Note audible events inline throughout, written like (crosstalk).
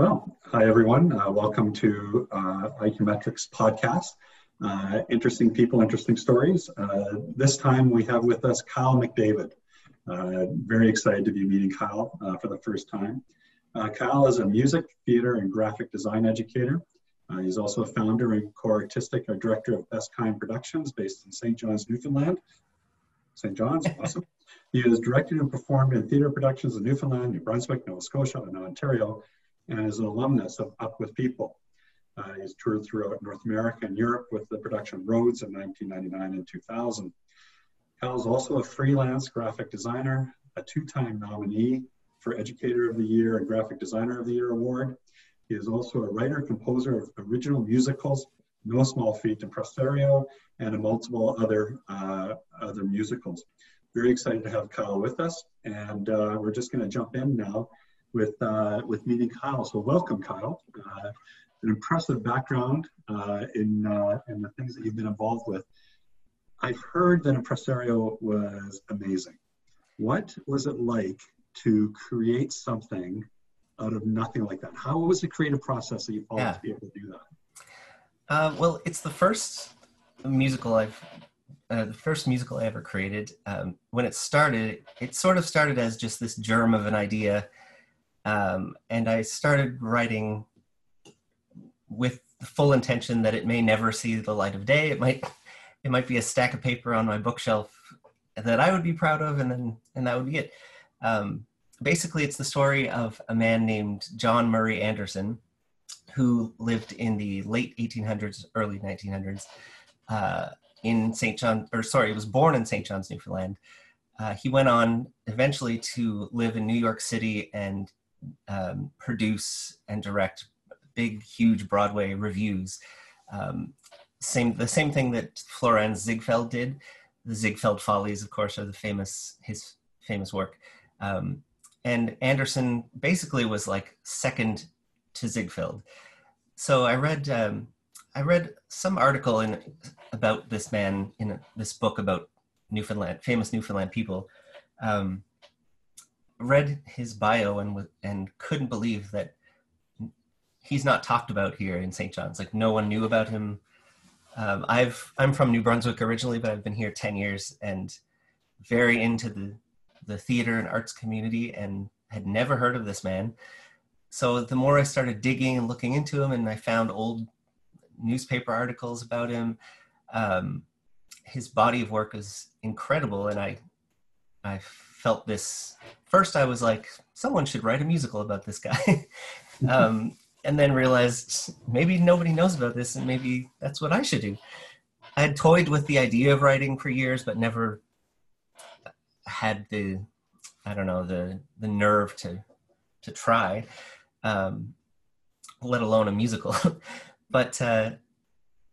Well, hi everyone. Uh, welcome to uh, iQU podcast. Uh, interesting people, interesting stories. Uh, this time we have with us Kyle McDavid. Uh, very excited to be meeting Kyle uh, for the first time. Kyle is a music, theater, and graphic design educator. he's also a founder and co-artistic director of Best Kind Productions based in St. John's, Newfoundland. St. John's, awesome. He has directed and performed in theater productions in Newfoundland, New Brunswick, Nova Scotia, and Ontario, and is an alumnus of Up With People. Uh, he's toured throughout North America and Europe with the production Roads in 1999 and 2000. Kyle is also a freelance graphic designer, a two-time nominee for Educator of the Year and Graphic Designer of the Year award. He is also a writer, composer of original musicals, No Small Feat Impresario, and a multiple other, uh, other musicals. Very excited to have Kyle with us, and uh, we're just going to jump in now with uh, with meeting Kyle. So welcome, Kyle. Uh, an impressive background uh, in uh, in the things that you've been involved with. I've heard that Impresario was amazing. What was it like to create something out of nothing like that? How was the creative process that you followed yeah. to be able to do that? Uh, well, it's the first musical I've uh, the first musical I ever created. Um, when it started, it sort of started as just this germ of an idea um, and I started writing with the full intention that it may never see the light of day. It might, it might be a stack of paper on my bookshelf that I would be proud of, and then and that would be it. Um, basically, it's the story of a man named John Murray Anderson, who lived in the late 1800s, early 1900s, uh, in St. John, or sorry, he was born in St. John's, Newfoundland. Uh, he went on eventually to live in New York City and um, produce and direct big, huge Broadway revues. Um, same the same thing that Florenz Ziegfeld did. The Ziegfeld Follies, of course, are the famous his famous work. Um, and Anderson basically was like second to Ziegfeld. So I read um, I read some article in about this man in this book about Newfoundland, famous Newfoundland people. Um, read his bio and and couldn't believe that he's not talked about here in St. John's. Like no one knew about him. Um, I've I'm from New Brunswick originally, but I've been here ten years and very into the the theater and arts community and had never heard of this man. So the more I started digging and looking into him, and I found old newspaper articles about him, um, his body of work is incredible, and I I felt this first i was like someone should write a musical about this guy. (laughs) Um, and then realized maybe nobody knows about this and maybe that's what i should do. I had toyed with the idea of writing for years but never had the i don't know the the nerve to to try um, let alone a musical. (laughs) But uh,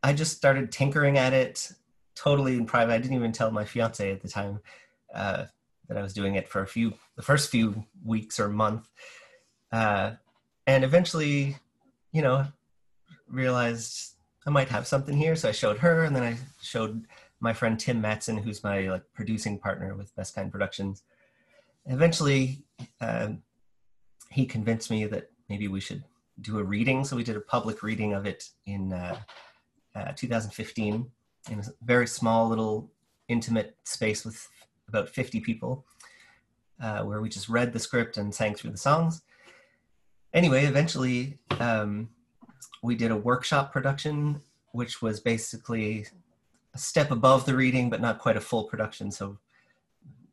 i just started tinkering at it totally in private. I didn't even tell my fiance at the time. Uh, that I was doing it for a few, the first few weeks or month, uh, and eventually, you know, realized I might have something here. So I showed her, and then I showed my friend Tim Matson, who's my like producing partner with Best Kind Productions. Eventually, uh, he convinced me that maybe we should do a reading. So we did a public reading of it in uh, uh 2015 in a very small little intimate space with about 50 people, uh, where we just read the script and sang through the songs. Anyway, eventually um, we did a workshop production, which was basically a step above the reading, but not quite a full production. So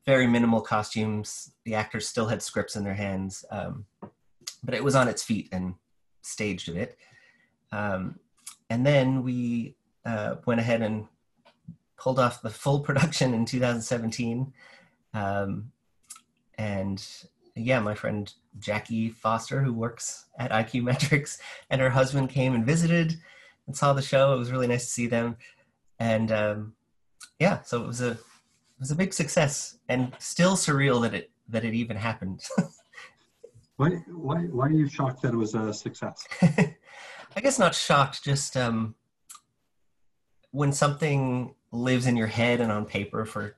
very minimal costumes. The actors still had scripts in their hands, um, but it was on its feet and staged a bit. Um, and then we uh, went ahead and pulled off the full production in 2017. Um, and yeah, my friend Jackie Foster, who works at iQmetrix, and her husband came and visited and saw the show. It was really nice to see them, and um, yeah, so it was a it was a big success, and still surreal that it that it even happened. (laughs) why why why are you shocked that it was a success? (laughs) I guess not shocked, just um, when something lives in your head and on paper for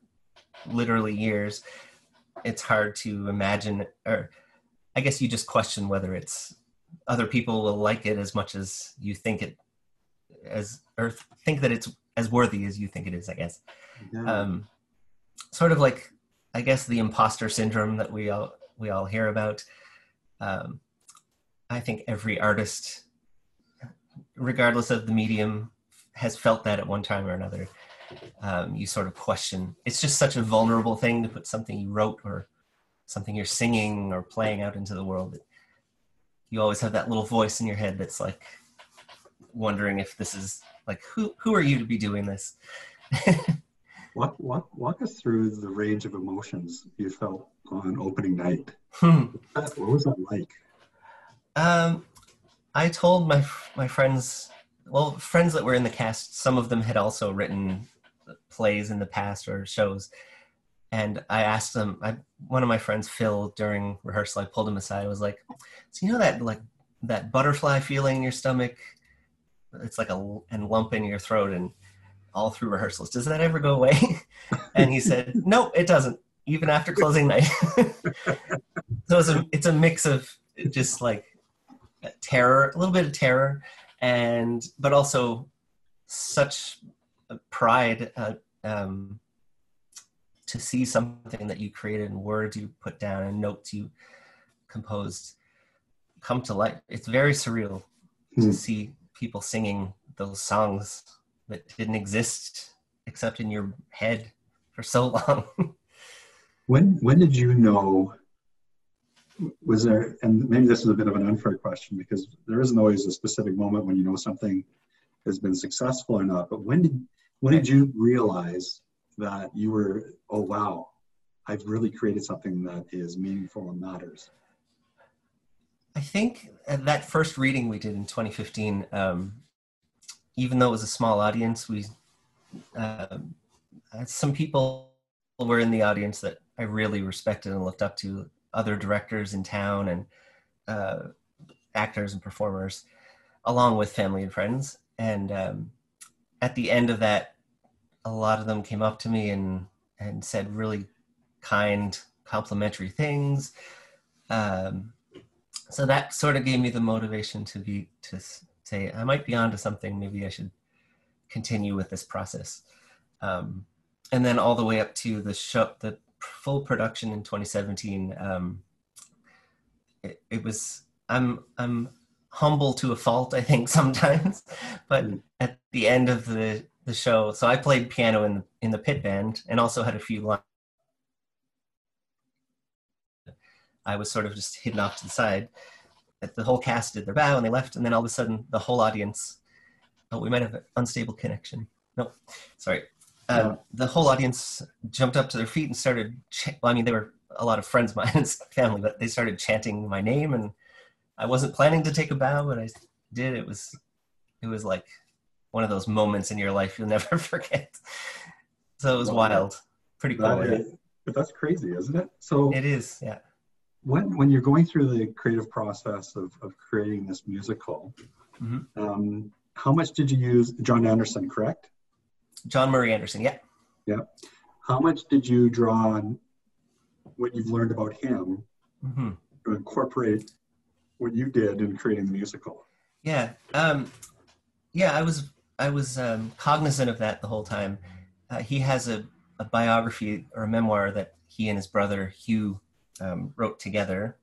literally years, it's hard to imagine, or I guess you just question whether it's other people will like it as much as you think it as or think that it's as worthy as you think it is i guess. Yeah. um, sort of like i guess the imposter syndrome that we all we all hear about. Um, i think every artist regardless of the medium has felt that at one time or another um, you sort of question. It's just such a vulnerable thing to put something you wrote or something you're singing or playing out into the world you always have that little voice in your head that's like wondering if this is like who who are you to be doing this? (laughs) Walk, walk, walk us through the range of emotions you felt on opening night. Hmm. what was that like? Um, i told my my friends well friends that were in the cast some of them had also written plays in the past or shows and I asked them. I, one of my friends, Phil, during rehearsal, I pulled him aside. I was like, "So you know that like that butterfly feeling in your stomach? It's like a and lump in your throat, and all through rehearsals. Does that ever go away?" (laughs) and he said, "No, it doesn't. Even after closing night." (laughs) so it's a it's a mix of just like terror, a little bit of terror, and but also such pride. Uh, um, to see something that you created and words you put down and notes you composed come to life. It's very surreal mm. to hmm. see people singing those songs that didn't exist except in your head for so (laughs) long. when when did you know was there and maybe this is a bit of an unfair question because there isn't always a specific moment when you know something has been successful or not but when did when did you realize that you were, oh wow, I've really created something that is meaningful and matters? I think that first reading we did in 2015, um, even though it was a small audience, we uh, some people were in the audience that I really respected and looked up to, other directors in town and uh, actors and performers, along with family and friends. And um, at the end of that a lot of them came up to me and and said really kind complimentary things. Um, so that sort of gave me the motivation to be to say i might be onto something. Maybe i should continue with this process. Um, and then all the way up to the show the full production in 2017 um, it, it was i'm i'm humble to a fault i think (laughs) sometimes but mm. at the end of the the show. So I played piano in the, in the pit band and also had a few lines. I was sort of just hidden off to the side. The whole cast did their bow and they left, and then all of a sudden the whole audience. Oh, we might have an unstable connection. No, sorry. Um, the whole audience jumped up to their feet and started. Ch- well, I mean, they were a lot of friends of mine and (laughs) family, but they started chanting my name, and I wasn't planning to take a bow, but I did. It was, it was like one of those moments in your life you'll (laughs) never forget. So it was wild. Pretty cool. That is, but that's crazy, isn't it? So it is, yeah. When when you're going through the creative process of, of creating this musical, mm-hmm. um, how much did you use John Anderson, correct? John Murray Anderson, yeah. Yeah. How much did you draw on what you've learned about him mm-hmm. to incorporate what you did in creating the musical? Yeah. Um, yeah, I was I was um, cognizant of that the whole time. Uh, he has a, a, biography or a memoir that he and his brother Hugh um, wrote together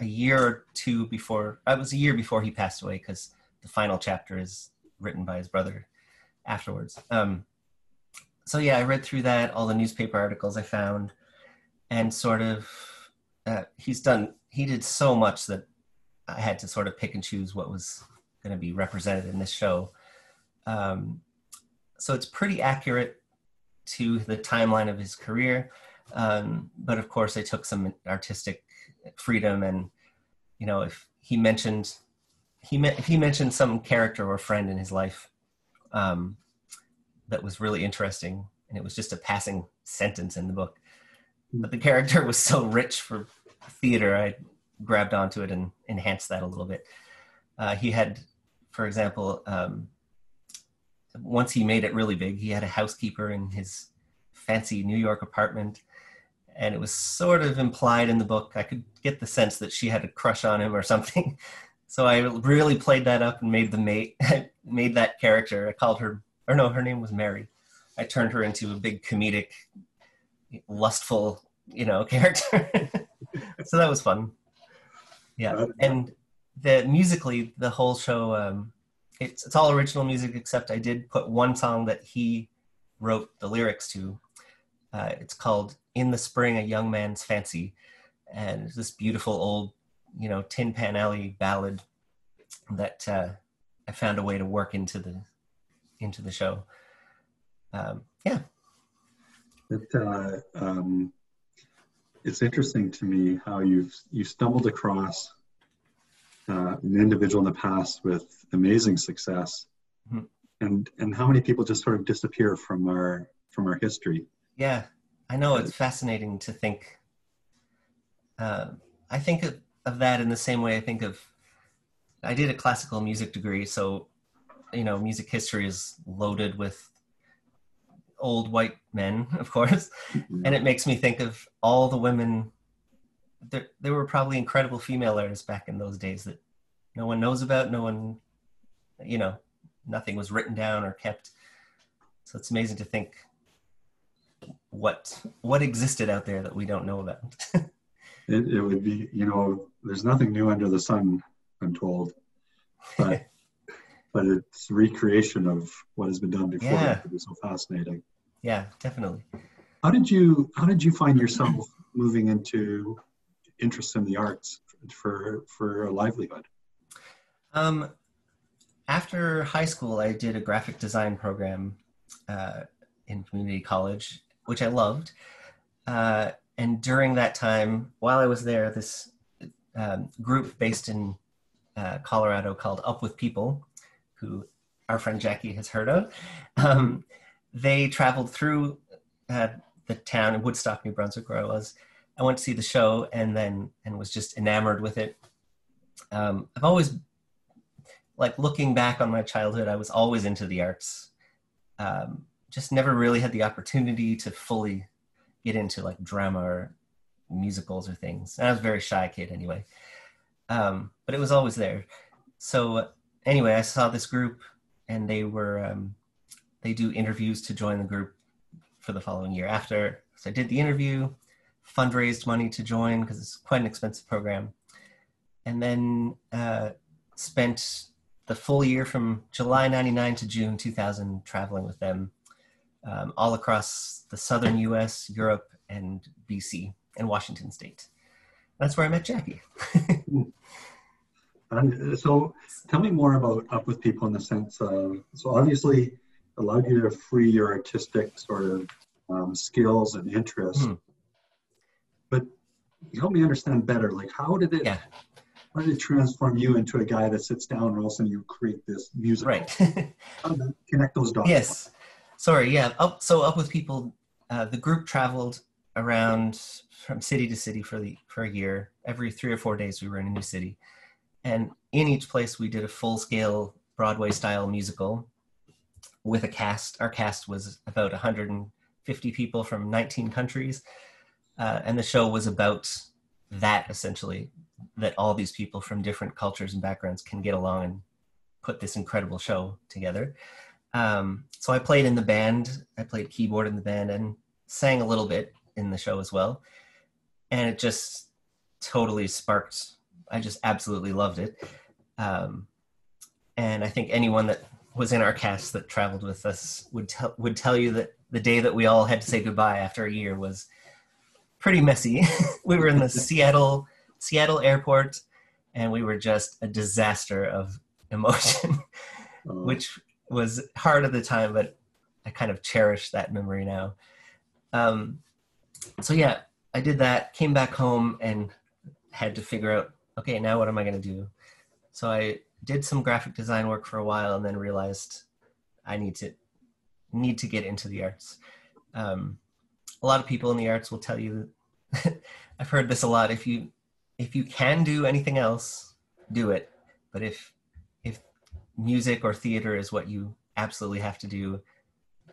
a year or two before. I was a year before he passed away because the final chapter is written by his brother afterwards. Um, so yeah, I read through that, all the newspaper articles I found, and sort of uh, he's done. He did so much that I had to sort of pick and choose what was going to be represented in this show. Um, so it's pretty accurate to the timeline of his career. Um, but of course, I took some artistic freedom, and you know, if he mentioned he if he mentioned some character or friend in his life um, that was really interesting, and it was just a passing sentence in the book, but the character was so rich for theater, I grabbed onto it and enhanced that a little bit. Uh, he had, for example, um, once he made it really big, he had a housekeeper in his fancy New York apartment. And it was sort of implied in the book. I could get the sense that she had a crush on him or something. (laughs) so I really played that up and made the mate (laughs) made that character. I called her, or no, her name was Mary. I turned her into a big comedic, lustful, you know, (laughs) character. so that was fun. Yeah, and the musically, the whole show, um, it's it's all original music except I did put one song that he wrote the lyrics to. Uh, it's called "In the Spring, a Young Man's Fancy," and it's this beautiful old, you know, Tin Pan Alley ballad that uh, I found a way to work into the into the show. Um, yeah. It, uh, um, it's interesting to me how you've you stumbled across uh, an individual in the past with amazing success, mm-hmm. and and how many people just sort of disappear from our from our history. Yeah, I know it's fascinating to think. Uh, I think of, of that in the same way I think of. I did a classical music degree, so you know, music history is loaded with old white men, (laughs) of course, mm-hmm. and it makes me think of all the women. There, there were probably incredible female artists back in those days that no one knows about. No one, you know, nothing was written down or kept. So it's amazing to think what what existed out there that we don't know about. (laughs) it, it would be, you know, there's nothing new under the sun. I'm told, but (laughs) but it's recreation of what has been done before. Yeah. It so fascinating. Yeah, definitely. How did you How did you find yourself moving into interest in the arts for for a livelihood? Um, after high school, I did a graphic design program uh, in community college, which I loved. Uh, and during that time, while I was there, this um, group based in uh, Colorado called Up with People who our friend Jackie has heard of. Um, they traveled through uh, the town in Woodstock, New Brunswick, where I was. I went to see the show and then and was just enamored with it. Um, I've always like looking back on my childhood, I was always into the arts. Um, just never really had the opportunity to fully get into like drama or musicals or things. And I was a very shy kid anyway, um, but it was always there. So anyway, I saw this group, and they were um, they do interviews to join the group for the following year. After so I did the interview, fundraised money to join because it's quite an expensive program, and then uh, spent the full year from July '99 to June 2000 traveling with them um, all across the southern U.S., Europe, and BC and Washington State. That's where I met Jackie. (laughs) And so tell me more about Up With People in the sense of, so obviously allowed you to free your artistic sort of um, skills and interests. Mm. But help me understand better, like how did it, yeah. how did it transform you into a guy that sits down and all of a sudden you create this music? Right. (laughs) how did connect those dots? Yes. Sorry, yeah. Up, so Up With People, uh, the group traveled around from city to city for the for a year. Every three or four days we were in a new city and in each place, we did a full scale Broadway style musical with a cast. Our cast was about 150 people from 19 countries. Uh, and the show was about that essentially that all these people from different cultures and backgrounds can get along and put this incredible show together. Um, so I played in the band, I played keyboard in the band, and sang a little bit in the show as well. And it just totally sparked I just absolutely loved it. Um, and I think anyone that was in our cast that traveled with us would tell would tell you that the day that we all had to say goodbye after a year was pretty messy. (laughs) we were in the Seattle Seattle airport, and we were just a disaster of emotion, oh. (laughs) which was hard at the time, but I kind of cherish that memory now. Um, so yeah, I did that. Came back home and had to figure out okay, now what am I going to do? So I did some graphic design work for a while and then realized I need to need to get into the arts. Um, a lot of people in the arts will tell you (laughs) I've heard this a lot. If you if you can do anything else, do it. But if if music or theater is what you absolutely have to do,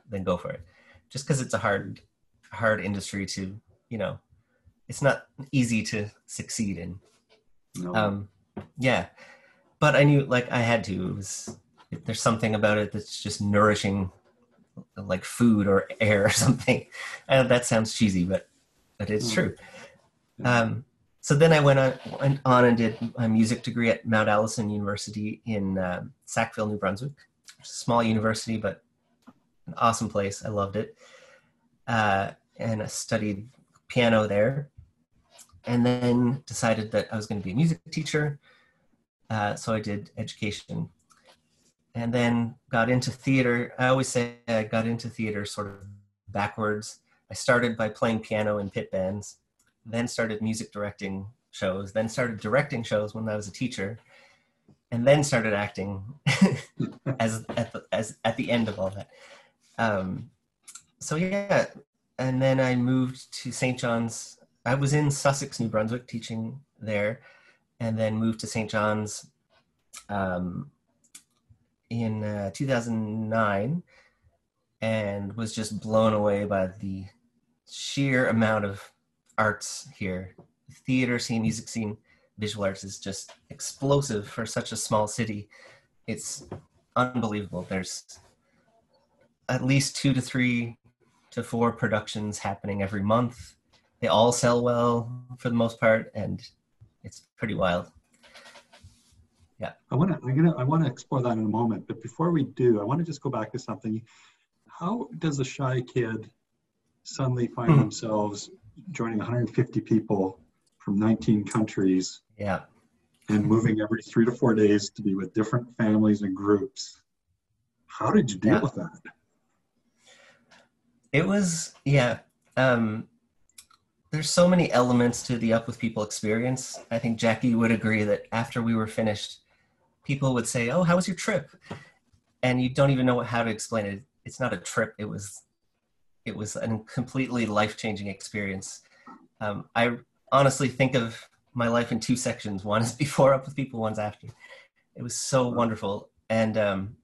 then go for it. Just because it's a hard hard industry to you know, it's not easy to succeed in. No. Um, yeah. but I knew like I had to. It was there's something about it that's just nourishing, like food or (laughs) air or something. And that sounds cheesy, but but it's mm. true. Um, so then I went on, went on and did my music degree at Mount Allison University in uh, Sackville, New Brunswick. A small university, but an awesome place. I loved it. Uh, and I studied piano there. And then decided that I was going to be a music teacher. Uh, so I did education. And then got into theater. I always say I got into theater sort of backwards. I started by playing piano in pit bands then started music directing shows, then started directing shows when I was a teacher, and then started acting (laughs) as at the as at the end of all that. Um, so yeah, and then I moved to St. John's. I was in Sussex, New Brunswick, teaching there, and then moved to St. John's um, in uh, 2009, and was just blown away by the sheer amount of arts here. Theater scene, music scene, visual arts is just explosive for such a small city. It's unbelievable. There's at least two to three to four productions happening every month. They all sell well for the most part, and it's pretty wild. Yeah. I want to. I'm gonna. I want to explore that in a moment. But before we do, I want to just go back to something. How does a shy kid suddenly find mm. themselves joining 150 people from 19 countries. Yeah. And moving every three to four days to be with different families and groups. How did you deal yeah. with that? It was, yeah. Um, there's so many elements to the Up with People experience. I think Jackie would agree that after we were finished, people would say, Oh, how was your trip? And you don't even know how to explain it. It's not a trip, it was it was a completely life changing experience. Um, I honestly think of my life in two sections. (laughs) One is before up with people, one's after. It was so wonderful. And um,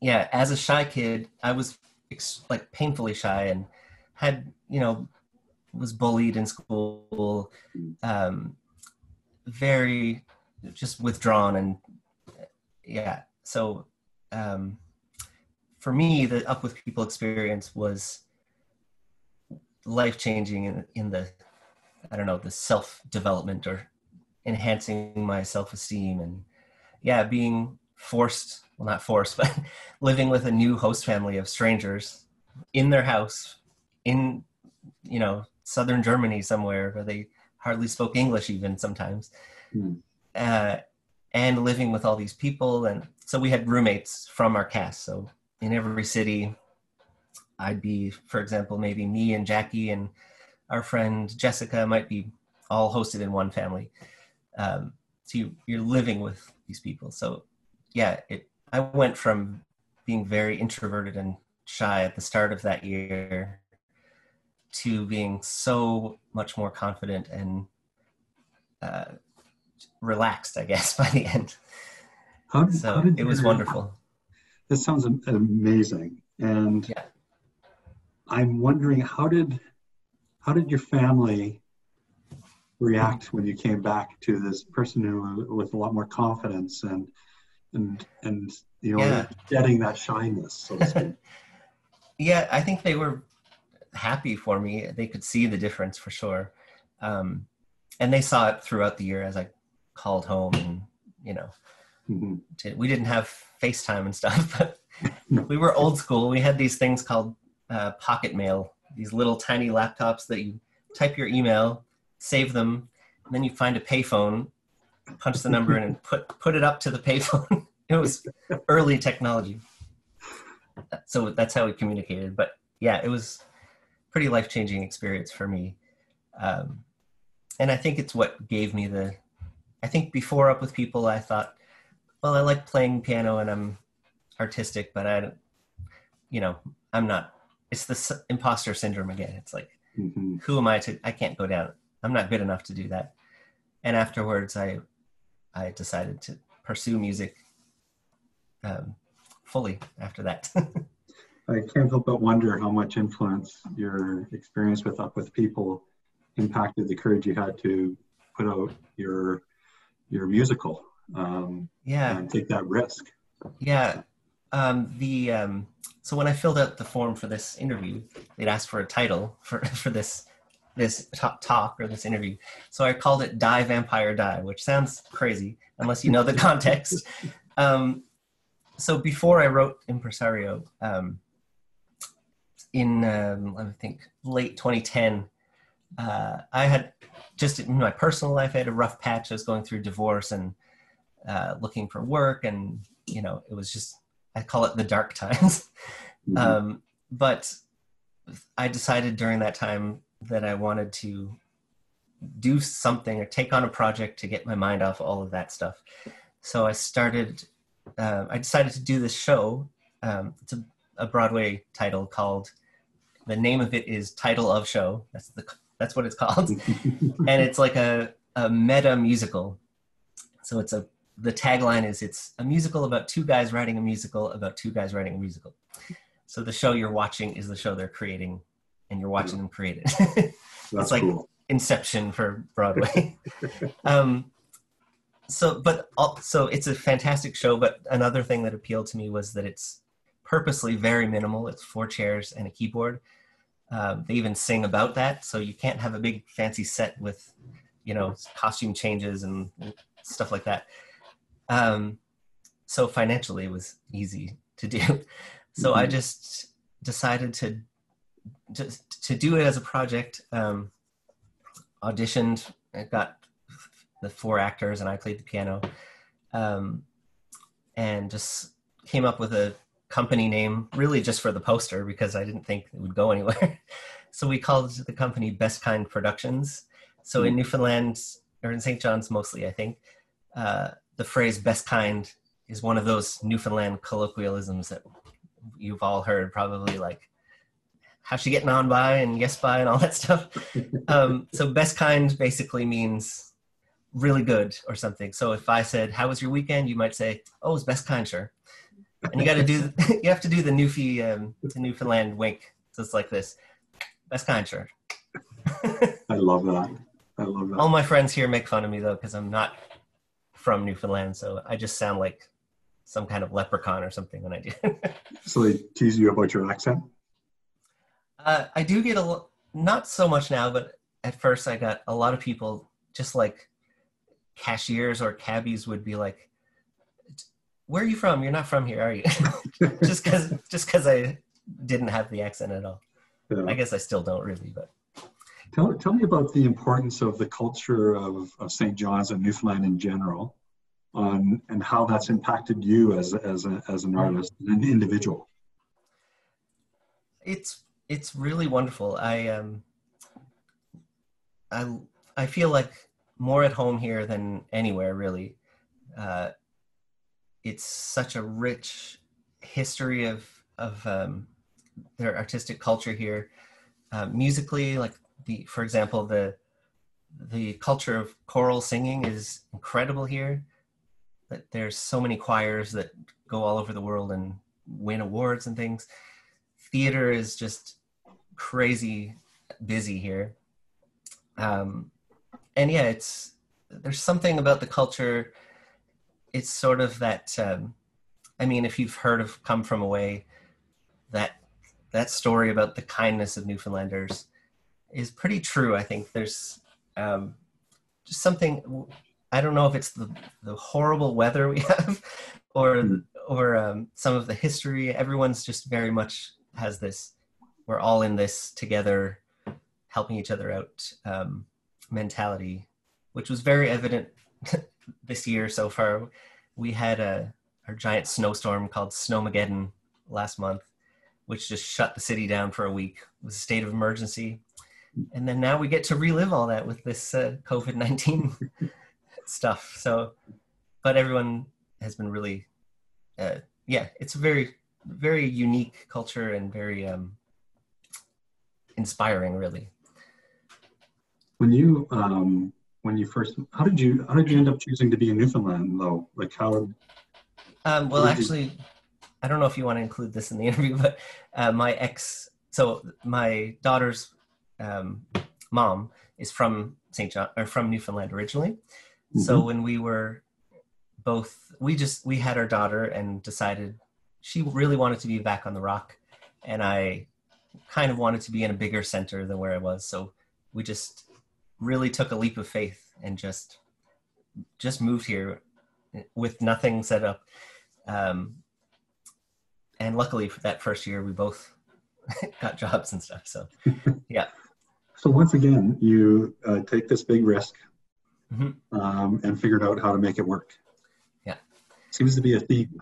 yeah, as a shy kid, I was ex- like painfully shy and had, you know, was bullied in school, um, very just withdrawn. And yeah, so um, for me, the Up with People experience was life changing in, in the i don't know the self development or enhancing my self esteem and yeah being forced well not forced (laughs) but living with a new host family of strangers in their house in you know southern germany somewhere where they hardly spoke english even sometimes mm. uh, and living with all these people and so we had roommates from our cast so in every city I'd be, for example, maybe me and Jackie and our friend Jessica might be all hosted in one family. Um, so you, you're living with these people. So yeah, it, I went from being very introverted and shy at the start of that year to being so much more confident and uh, relaxed, I guess, (laughs) by the end. How, so how it was wonderful. This sounds amazing. And yeah. I'm wondering how did how did your family react when you came back to this person who with a lot more confidence and and and you know yeah. getting that shyness so to speak (laughs) yeah i think they were happy for me they could see the difference for sure um, and they saw it throughout the year as i called home and you know mm-hmm. to, we didn't have facetime and stuff (laughs) but we were old school we had these things called uh, pocket mail, these little tiny laptops that you type your email, save them, and then you find a payphone, punch the number in, and put put it up to the payphone. (laughs) it was early technology, so that's how we communicated. But yeah, it was pretty life changing experience for me, um, and I think it's what gave me the. I think before up with people, I thought, well, I like playing piano and I'm artistic, but I, don't, you know, I'm not it's the imposter syndrome again. It's like, mm-hmm. who am I to? I can't go down. I'm not good enough to do that. And afterwards, I I decided to pursue music um, fully after that. (laughs) I can't help but wonder how much influence your experience with Up with People impacted the courage you had to put out your your musical. um, yeah and take that risk. Yeah. Um, the um, so when I filled out the form for this interview, they'd asked for a title for (laughs) for this this talk, talk or this interview. So I called it "Die Vampire Die," which sounds crazy unless you know the (laughs) context. Um, so before I wrote Impresario, um, in um, I think late 2010, uh, I had just in my personal life, I had a rough patch. I was going through divorce and uh, looking for work, and you know, it was just I call it the dark (laughs) times. Mm-hmm. Um, but I decided during that time that I wanted to do something or take on a project to get my mind off all of that stuff. So I started. Uh, I decided to do this show. Um, it's a, a Broadway title called. The name of it is Title of Show. That's the that's what it's called, (laughs) and it's like a a meta musical. So it's a the tagline is it's a musical about two guys writing a musical about two guys writing a musical. So the show you're watching is the show they're creating, and you're watching them create it. (laughs) it's like cool. Inception for Broadway. um, so, but also it's a fantastic show. But another thing that appealed to me was that it's purposely very minimal. It's four chairs and a keyboard. Um, they even sing about that, so you can't have a big fancy set with, you know, costume changes and stuff like that. Um, so financially, it was easy to do. (laughs) So mm-hmm. I just decided to just to do it as a project. Um, auditioned, I got the four actors, and I played the piano, um, and just came up with a company name, really just for the poster because I didn't think it would go (laughs) anywhere. so we called the company Best Kind Productions. So in mm-hmm. Newfoundland or in St. John's mostly, I think. Uh, the phrase best kind is one of those Newfoundland colloquialisms that you've all heard probably like how's she getting on by and yes by and all that stuff. (laughs) Um, so best kind basically means really good or something. So if I said, how was your weekend? You might say, oh, it was best kind, sure. And you got to do, (laughs) you have to do the Newfie, um, the Newfoundland wink. So it's like this, That's kind, of true. I love that. I love that. All my friends here make fun of me though, because I'm not from Newfoundland, so I just sound like some kind of leprechaun or something when I do. (laughs) so they tease you about your accent. Uh, I do get a not so much now, but at first I got a lot of people just like cashiers or cabbies would be like, "Where are you from? You're not from here, are you?" (laughs) just because just because I didn't have the accent at all. Yeah. I guess I still don't really, but. Tell, tell me about the importance of the culture of, of St. John's and Newfoundland in general, on and how that's impacted you as as a, as an artist, and an individual. It's it's really wonderful. I um I I feel like more at home here than anywhere really. Uh, it's such a rich history of of um, their artistic culture here. Uh, musically, like the for example the the culture of choral singing is incredible here that there's so many choirs that go all over the world and win awards and things theater is just crazy busy here um, and yeah it's there's something about the culture it's sort of that um, i mean if you've heard of come from away that that story about the kindness of newfoundlanders is pretty true. I think there's um, just something. I don't know if it's the the horrible weather we (laughs) have, or mm. or um, some of the history. Everyone's just very much has this. We're all in this together, helping each other out um, mentality, which was very evident (laughs) this year so far. We had a our giant snowstorm called Snowmageddon last month, which just shut the city down for a week. It was a state of emergency and then now we get to relive all that with this uh, COVID nineteen (laughs) stuff. So, but everyone has been really, uh, yeah, it's a very very unique culture and very um, inspiring, really. When you um, when you first, how did you how did you end up choosing to be in Newfoundland though? Like how? Um, well, actually, you... I don't know if you want to include this in the (laughs) interview, but uh, my ex, so my daughter's um, mom is from St. John or from Newfoundland originally. Mm-hmm. So when we were both we just we had our daughter and decided she really wanted to be back on the rock and i kind of wanted to be in a bigger center than where i was so we just really took a leap of faith and just just moved here with nothing set up. Um, and luckily for that first year we both (laughs) got jobs and stuff so (laughs) yeah. So once again you uh, take this big risk mm-hmm. um, and figured out how to make it work. Yeah. Seems to be a theme.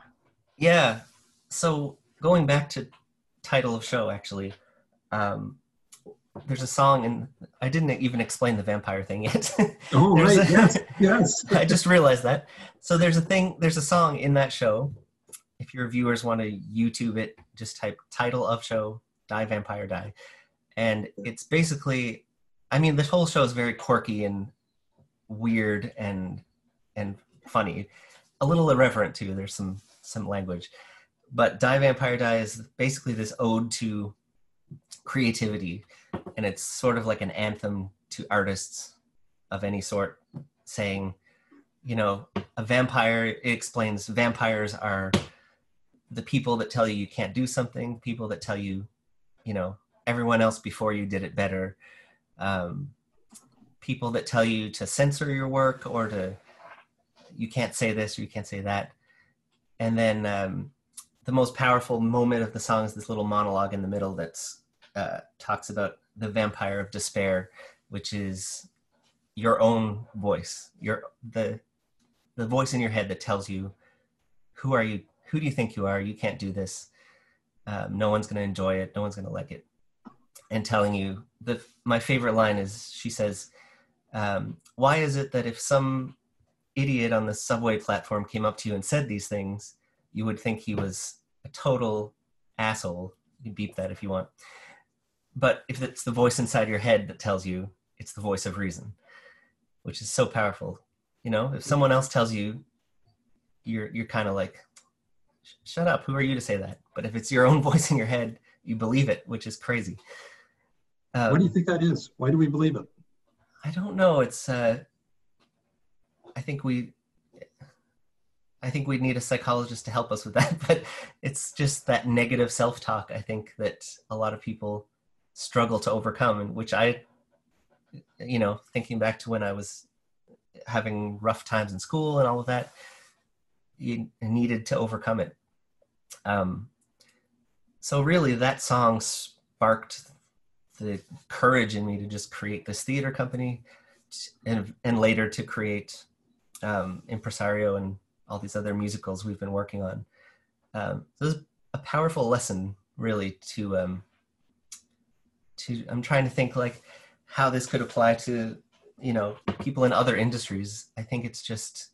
Yeah. So going back to title of show actually um, there's a song and i didn't even explain the vampire thing yet. (laughs) Oh right a, yes (laughs) yes. I just realized that. So there's a thing there's a song in that show. If your viewers want to youtube it just type title of show die vampire die. And it's basically i mean the whole show is very quirky and weird and and funny. A little irreverent too there's some some language. But die vampire die is basically this ode to creativity and it's sort of like an anthem to artists of any sort saying you know a vampire explains vampires are the people that tell you you can't do something people that tell you you know everyone else before you did it better. Um, people that tell you to censor your work or to you can't say this or you can't say that. And then um, the most powerful moment of the song is this little monologue in the middle that's uh, talks about the vampire of despair, which is your own voice, your the the voice in your head that tells you who are you, who do you think you are? You can't do this. Um, no one's going to enjoy it. No one's going to like it. And telling you the my favorite line is she says, um, "Why is it that if some idiot on the subway platform came up to you and said these things, you would think he was a total asshole?" You can beep that if you want but if it's the voice inside your head that tells you it's the voice of reason which is so powerful. You know if someone else tells you you're you're kind of like shut up who are you to say that? But if it's your own (laughs) voice in your head you believe it which is crazy. Um, what do you think that is? Why do we believe it? I don't know. It's uh i think we I think we'd need a psychologist to help us with that, (laughs) but it's just that negative self talk. I think that a lot of people struggle to overcome and which i you know thinking back to when i was having rough times in school and all of that you needed to overcome it. Um, so really that song sparked the courage in me to just create this theater company and, and later to create um, impresario and all these other musicals we've been working on. Um, so this is a powerful lesson really to um, to i'm trying to think like how this could apply to you know people in other industries. I think it's just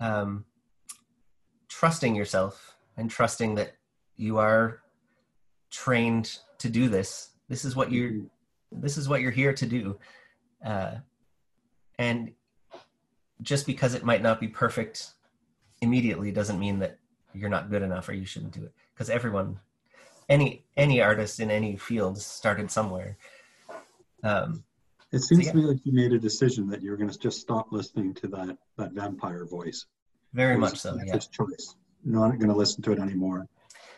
um, trusting yourself and trusting that you are trained to do this. This is what you're this is what you're here to do. Uh, and just because it might not be perfect immediately doesn't mean that you're not good enough or you shouldn't do it because everyone any any artist in any field started somewhere. Um, it seems so yeah. to me like you made a decision that you're going to just stop listening to that that vampire voice. Very much so. Yeah. His choice. You're not going to listen to it anymore.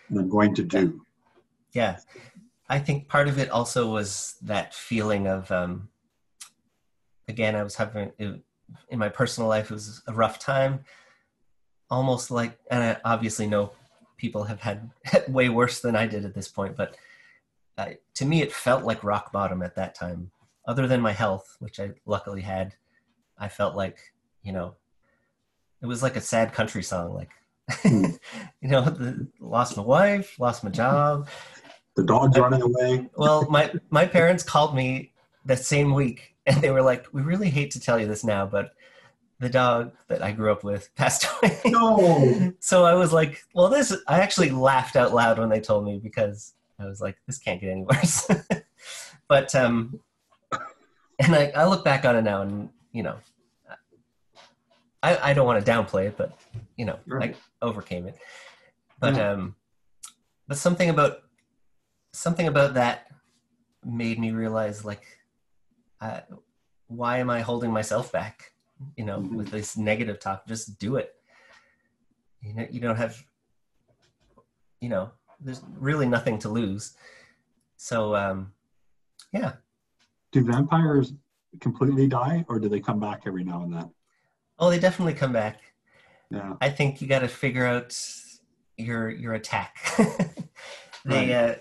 And I'm going to do. Yeah, I think part of it also was that feeling of. Um, again, I was having it, in my personal life. It was a rough time, almost like, and I obviously know people have had (laughs) way worse than I did at this point. But uh, to me, it felt like rock bottom at that time. Other than my health, which I luckily had, I felt like you know, it was like a sad country song. Like, mm. (laughs) you know, the, lost my wife, lost my job. The dog's I, running away. well, my (laughs) my parents called me that same week, and they were like, "We really hate to tell you this now, but the dog that I grew up with (laughs) passed away. No. (laughs) so I was like, well, this, I actually laughed out loud when they told me because I was like, this can't get any (laughs) worse. but, um, and I, I look back on it now and, you know, I, I don't want to downplay it, but, you know, right. I overcame it. But, yeah. um, but something about, something about that made me realize like, why am I holding myself back? You know, mm-hmm. with this negative talk, just do it. you know you don't have you know there's really nothing to lose so um yeah do vampires completely die or do they come back every now and then oh they definitely come back yeah i think you got to figure out your your attack (laughs) they right.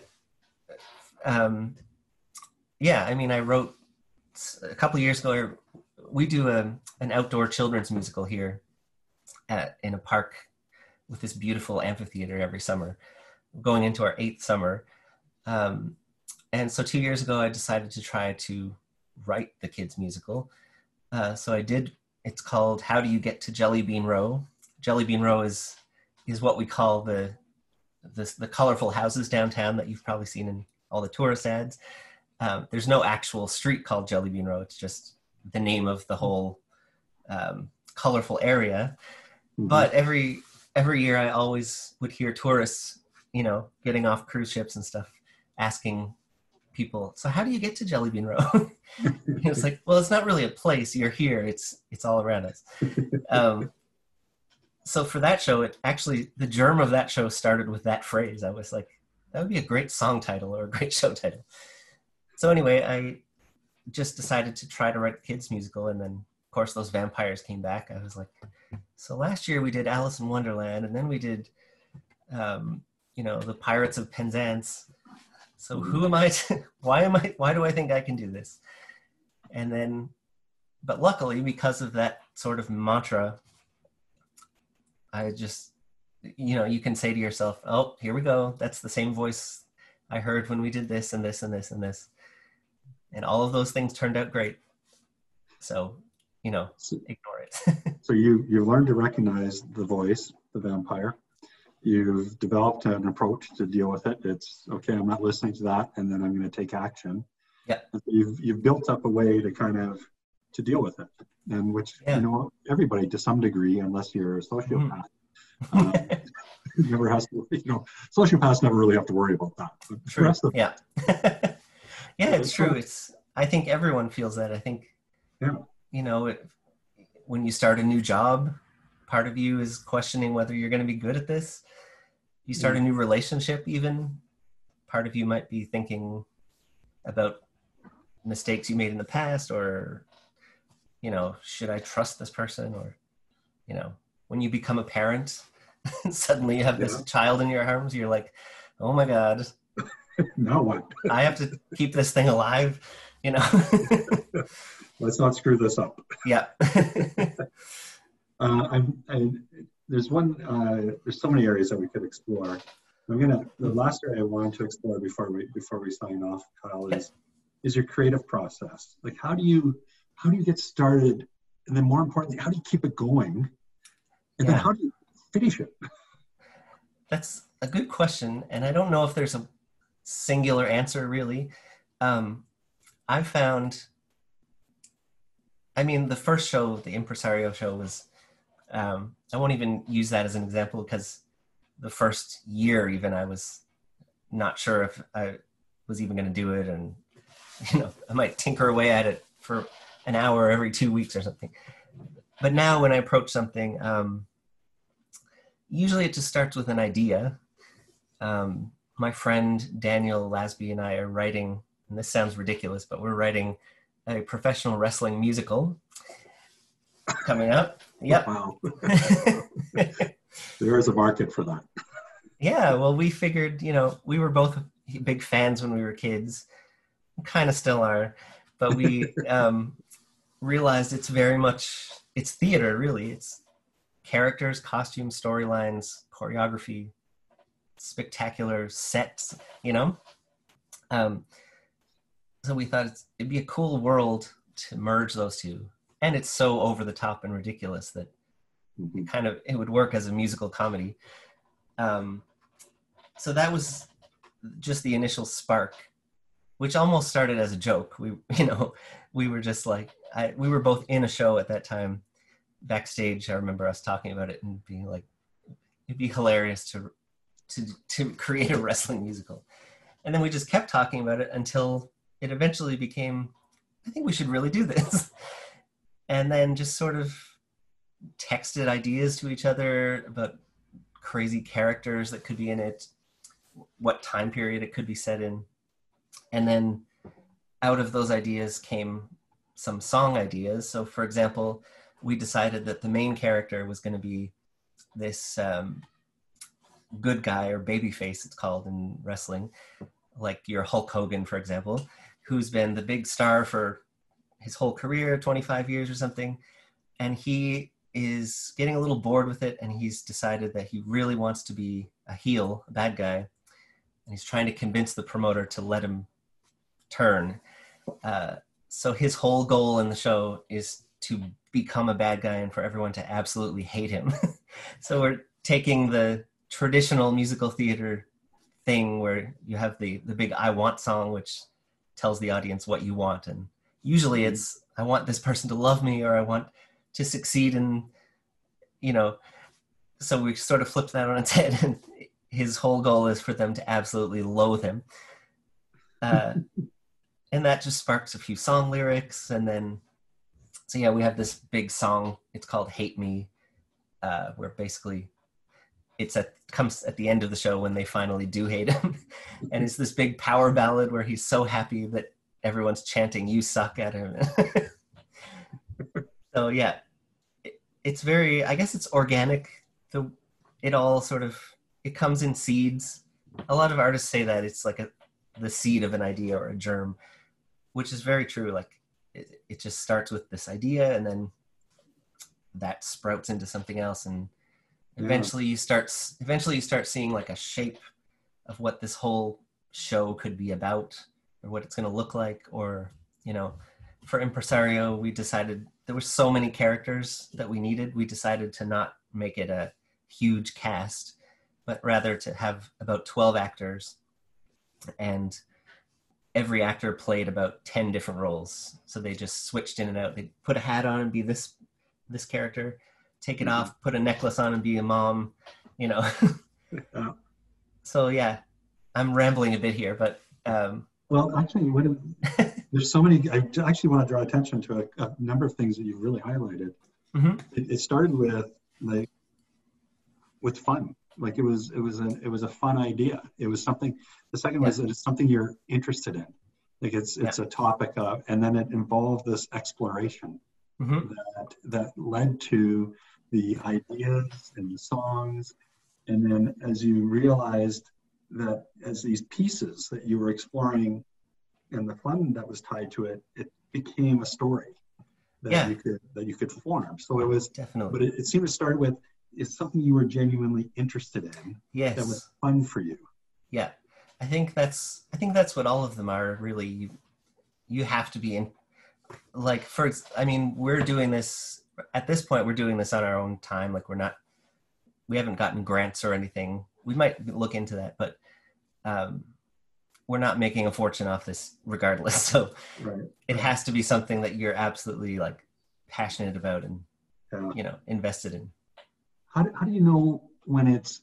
uh um yeah i mean i wrote a couple years ago we do a, an outdoor children's musical here at, in a park with this beautiful amphitheater every summer, going into our eighth summer. Um, and so two years ago, I decided to try to write the kids' musical. Uh, so I did. It's called "How Do You Get to Jelly Bean Row." Jelly Bean Row is is what we call the the, the colorful houses downtown that you've probably seen in all the tourist ads. Um, there's no actual street called Jelly Bean Row. It's just the name of the whole um, colorful area. Mm-hmm. But every every year, I always would hear tourists, you know, getting off cruise ships and stuff, asking people, "So how do you get to Jelly Bean Row?" (laughs) it's like, well, it's not really a place. You're here. It's it's all around us. (laughs) Um, so for that show, it actually the germ of that show started with that phrase. I was like, that would be a great song title or a great show title. So anyway, I just decided to try to write a kids musical, and then of course those vampires came back. I was like, so last year we did Alice in Wonderland, and then we did, um, you know, the Pirates of Penzance. So who am I? To, (laughs) why am I? Why do I think I can do this? And then, but luckily, because of that sort of mantra, I just, you know, you can say to yourself, "Oh, here we go. That's the same voice I heard when we did this and this and this and this." And all of those things turned out great. So you know, ignore it. (laughs) so you you've learned to recognize the voice, the vampire. You've developed an approach to deal with it. It's okay. I'm not listening to that, and then I'm going to take action. Yeah. You've you've built up a way to kind of to deal with it, and which yeah. you know everybody to some degree, unless you're a sociopath. Mm. uh, (laughs) never has to, you know, sociopaths never really have to worry about that. True. yeah. (laughs) yeah, it's true. It's, I think everyone feels that. I think, yeah you know, it, when you start a new job, part of you is questioning whether you're going to be good at this. You start a new relationship, even part of you might be thinking about mistakes you made in the past, or, you know, should I trust this person? Or, you know, when you become a parent, (laughs) suddenly you have this yeah. child in your arms, you're like, oh my God. (laughs) now what? (laughs) I have to keep this thing alive, you know? (laughs) let's not screw this up. Yeah. uh, I'm, I, there's one, uh, there's so many areas that we could explore. I'm gonna, the last area I wanted to explore before we, before we sign off, Kyle, is, is your creative process. Like, how do you, how do you get started? And then more importantly, how do you keep it going? And yeah. then how do you finish it? That's a good question. And I don't know if there's a singular answer really. Um, I found I mean, the first show, the Impresario show, was. Um, I won't even use that as an example because the first year, even, I was not sure if I was even going to do it, and you know, I might tinker away at it for an hour every two weeks or something. But now, when I approach something, um, usually it just starts with an idea. Um, my friend Daniel Lasby and I are writing, and this sounds ridiculous, but we're writing a professional wrestling musical coming up. Yep. Wow. (laughs) there is a market for that. Yeah, well, we figured, you know, we were both big fans when we were kids, kind of still are, but we (laughs) um, realized it's very much it's theater. Really, it's characters, costumes, storylines, choreography, spectacular sets. You know. Um, so we thought it'd be a cool world to merge those two and it's so over the top and ridiculous that mm-hmm. it kind of it would work as a musical comedy um, so that was just the initial spark which almost started as a joke we (laughs) you know we were just like I, we were both in a show at that time backstage i remember us talking about it and being like it'd be hilarious to to to (laughs) create a wrestling musical and then we just kept talking about it until it eventually became, I think we should really do this. (laughs) and then just sort of texted ideas to each other about crazy characters that could be in it, what time period it could be set in. And then out of those ideas came some song ideas. So, for example, we decided that the main character was going to be this um, good guy or babyface, it's called in wrestling, like your Hulk Hogan, for example, who's been the big star for his whole career 25 years or something. And he is getting a little bored with it and he's decided that he really wants to be a heel, a bad guy. And he's trying to convince the promoter to let him turn. Uh, so his whole goal in the show is to become a bad guy and for everyone to absolutely hate him. (laughs) so we're taking the traditional musical theater thing where you have the the big I want song which tells the audience what you want. And usually it's I want this person to love me or I want to succeed. And you know so we sort of flipped that on its (laughs) head and his whole goal is for them to absolutely loathe him. Uh, (laughs) and that just sparks a few song lyrics. And then so yeah we have this big song. It's called hate me uh, where basically it's at comes at the end of the show when they finally do hate him. (laughs) And it's this big power ballad where he's so happy that everyone's chanting you suck at him. (laughs) So yeah. It, it's very i guess it's organic. The it all sort of it comes in seeds. A lot of artists say that it's like a the seed of an idea or a germ which is very true. Like it, it just starts with this idea and then that sprouts into something else and eventually yeah. you start eventually you start seeing like a shape of what this whole show could be about or what it's going to look like or you know for impresario we decided there were so many characters that we needed. We decided to not make it a huge cast but rather to have about 12 actors and every actor played about 10 different roles. So they just switched in and out. They put a hat on and be this this character take it off, put a necklace on, and be a mom. You know. (laughs) yeah. So yeah, I'm rambling a bit here, but. Um, well, actually, what (laughs) there's so many. I actually want to draw attention to a, a number of things that you've really highlighted. Mm-hmm. It, it, started with like with fun. Like it was, it was a, it was a fun idea. It was something. The second yeah. was that it's something you're interested in. Like it's, it's yeah. a topic of, and then it involved this exploration mm-hmm. that that led to the ideas and the songs. And then as you realized that as these pieces that you were exploring and the fun that was tied to it, it became a story that yeah. you could that you could form. So it was definitely but it, it seemed to start with is something you were genuinely interested in. Yes. That was fun for you. Yeah. I think that's I think that's what all of them are really you you have to be in like for I mean we're doing this at this point we're doing this on our own time like we're not we haven't gotten grants or anything we might look into that but um, we're not making a fortune off this regardless (laughs) so right. it has to be something that you're absolutely like passionate about and yeah. you know invested in how do, how do you know when it's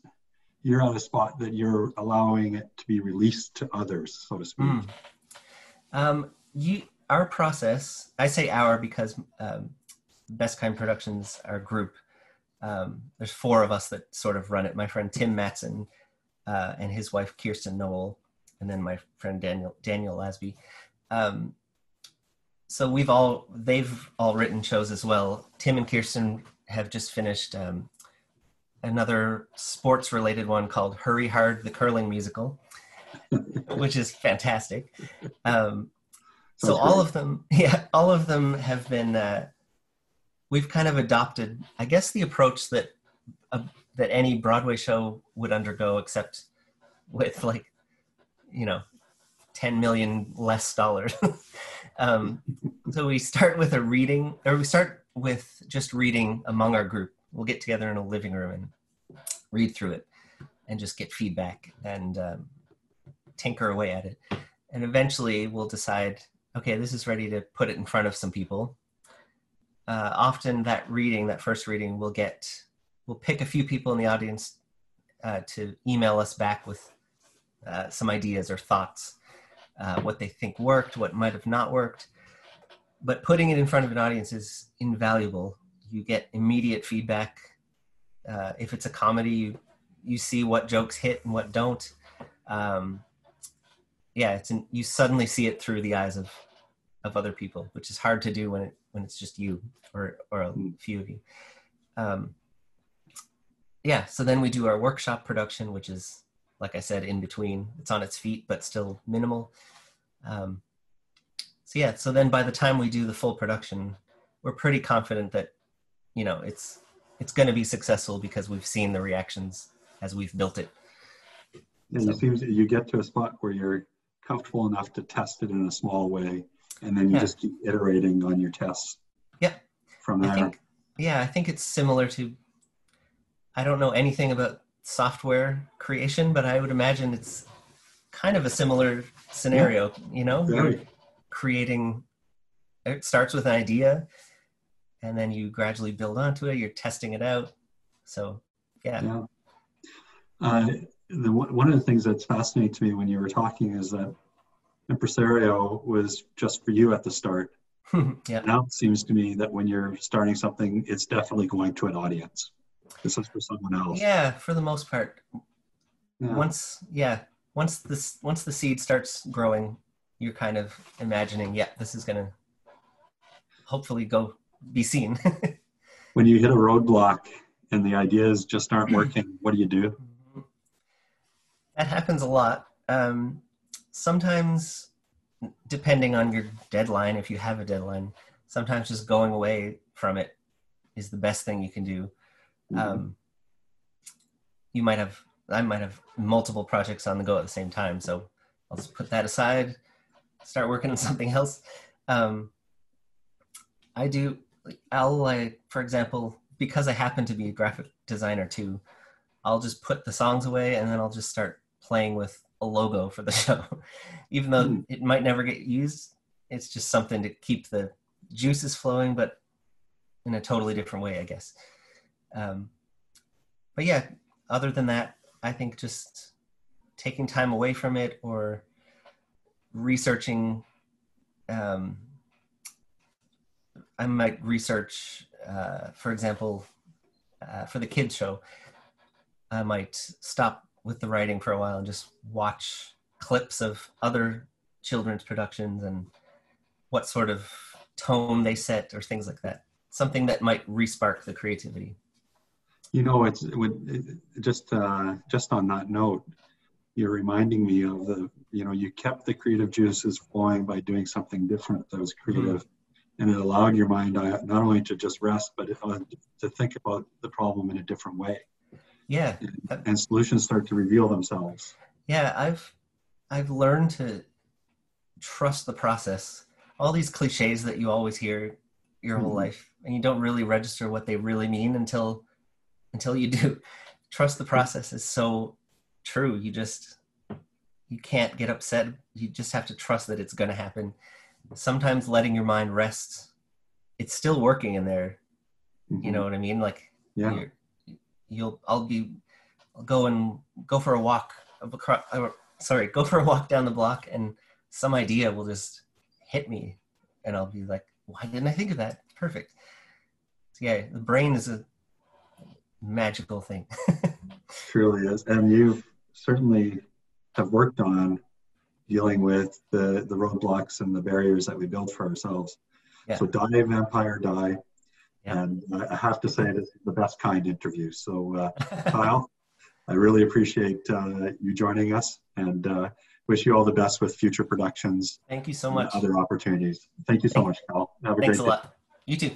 you're at a spot that you're allowing it to be released to others so to speak mm. um, you our process i say our because um, Best Kind Productions, our group, um, there's four of us that sort of run it. My friend Tim Matson uh, and his wife Kirsten Noel, and then my friend Daniel Daniel Lasby. Um, so we've all they've all written shows as well. Tim and Kirsten have just finished um, another sports related one called Hurry Hard: The Curling Musical, (laughs) which is fantastic. Um, so all of them, (laughs) yeah, all of them have been. Uh, we've kind of adopted, I guess, the approach that uh, that any Broadway show would undergo, except with like, you know, ten million less dollars. (laughs) um, so we start with a reading, or we start with just reading among our group. We'll get together in a living room and read through it, and just get feedback and um, tinker away at it. And eventually, we'll decide, okay, this is ready to put it in front of some people uh, often that reading, that first reading, will get, we'll pick a few people in the audience uh, to email us back with uh, some ideas or thoughts, uh, what they think worked, what might have not worked. But putting it in front of an audience is invaluable. You get immediate feedback. Uh, if it's a comedy, you, you see what jokes hit and what don't. Um, yeah, it's in, you suddenly see it through the eyes of of other people, which is hard to do when it when it's just you or or a Hmm. few of you. Um, yeah, so then we do our workshop production, which is like I said, in between. It's on its feet, but still minimal. Um, so yeah, so then by the time we do the full production, we're pretty confident that you know it's it's going to be successful because we've seen the reactions as we've built it. And it seems that you get to a spot where you're comfortable enough to test it in a small way, and then you Yeah. just keep iterating on your tests. Yeah. From there. I think, yeah, I think it's similar to. I don't know anything about software creation, but I would imagine it's kind of a similar scenario. You know, You're creating. It starts with an idea, and then you gradually build onto it. You're testing it out. So, yeah, Yeah. Uh, the, one one of the things that's fascinating to me when you were talking is that Impresario was just for you at the start. (laughs) yeah, Now it seems to me that when you're starting something, it's definitely going to an audience. This is for someone else. yeah. For the most part, Yeah. once yeah once this once the seed starts growing you're kind of imagining yeah this is gonna hopefully go be seen (laughs) When you hit a roadblock and the ideas just aren't (clears throat) working, what do you do? that happens a lot um, sometimes depending on your deadline if you have a deadline sometimes just going away from it is the best thing you can do. Um, you might have i might have multiple projects on the go at the same time so i'll just put that aside start working on (laughs) something else. Um, i do i'll like for example because i happen to be a graphic designer too i'll just put the songs away and then i'll just start playing with a logo for the (laughs) show even though Hmm. it might never get used it's just something to keep the juices flowing but in a totally different way i guess um, but yeah other than that i think just taking time away from it or researching um, i might research uh, for example uh, for the kids show i might stop with the writing for a while and just watch clips of other children's productions and what sort of tone they set or things like that. Something that might respark the creativity. You know, it's it would it, just uh, just on that note, you're reminding me of the you know you kept the creative juices flowing by doing something different that was creative, and it allowed your mind uh, not only to just rest but uh, to think about the problem in a different way, yeah. And, solutions start to reveal themselves. yeah i've i've learned to trust the process. All these cliches that you always hear your whole Mhm. life and you don't really register what they really mean until until you do. Trust the process is so true. You just you can't get upset. You just have to trust that it's going to happen. Sometimes letting your mind rest it's still working in there. You know what i mean? Like Yeah. you're, you'll i'll be i'll go and go for a walk across, uh, sorry go for a walk down the block and some idea will just hit me and i'll be like why didn't i think of that perfect so yeah the brain is a magical thing (laughs) truly is. And you certainly have worked on dealing with the, the roadblocks and the barriers that we build for ourselves. Yeah. So die, vampire, die. Yeah. And I have to say this is the best kind interview. So uh, (laughs) Kyle, I really appreciate uh, you joining us and uh, wish you all the best with future productions thank you so much other opportunities. Thank you so much, Kyle. Have a thanks a great day. lot you too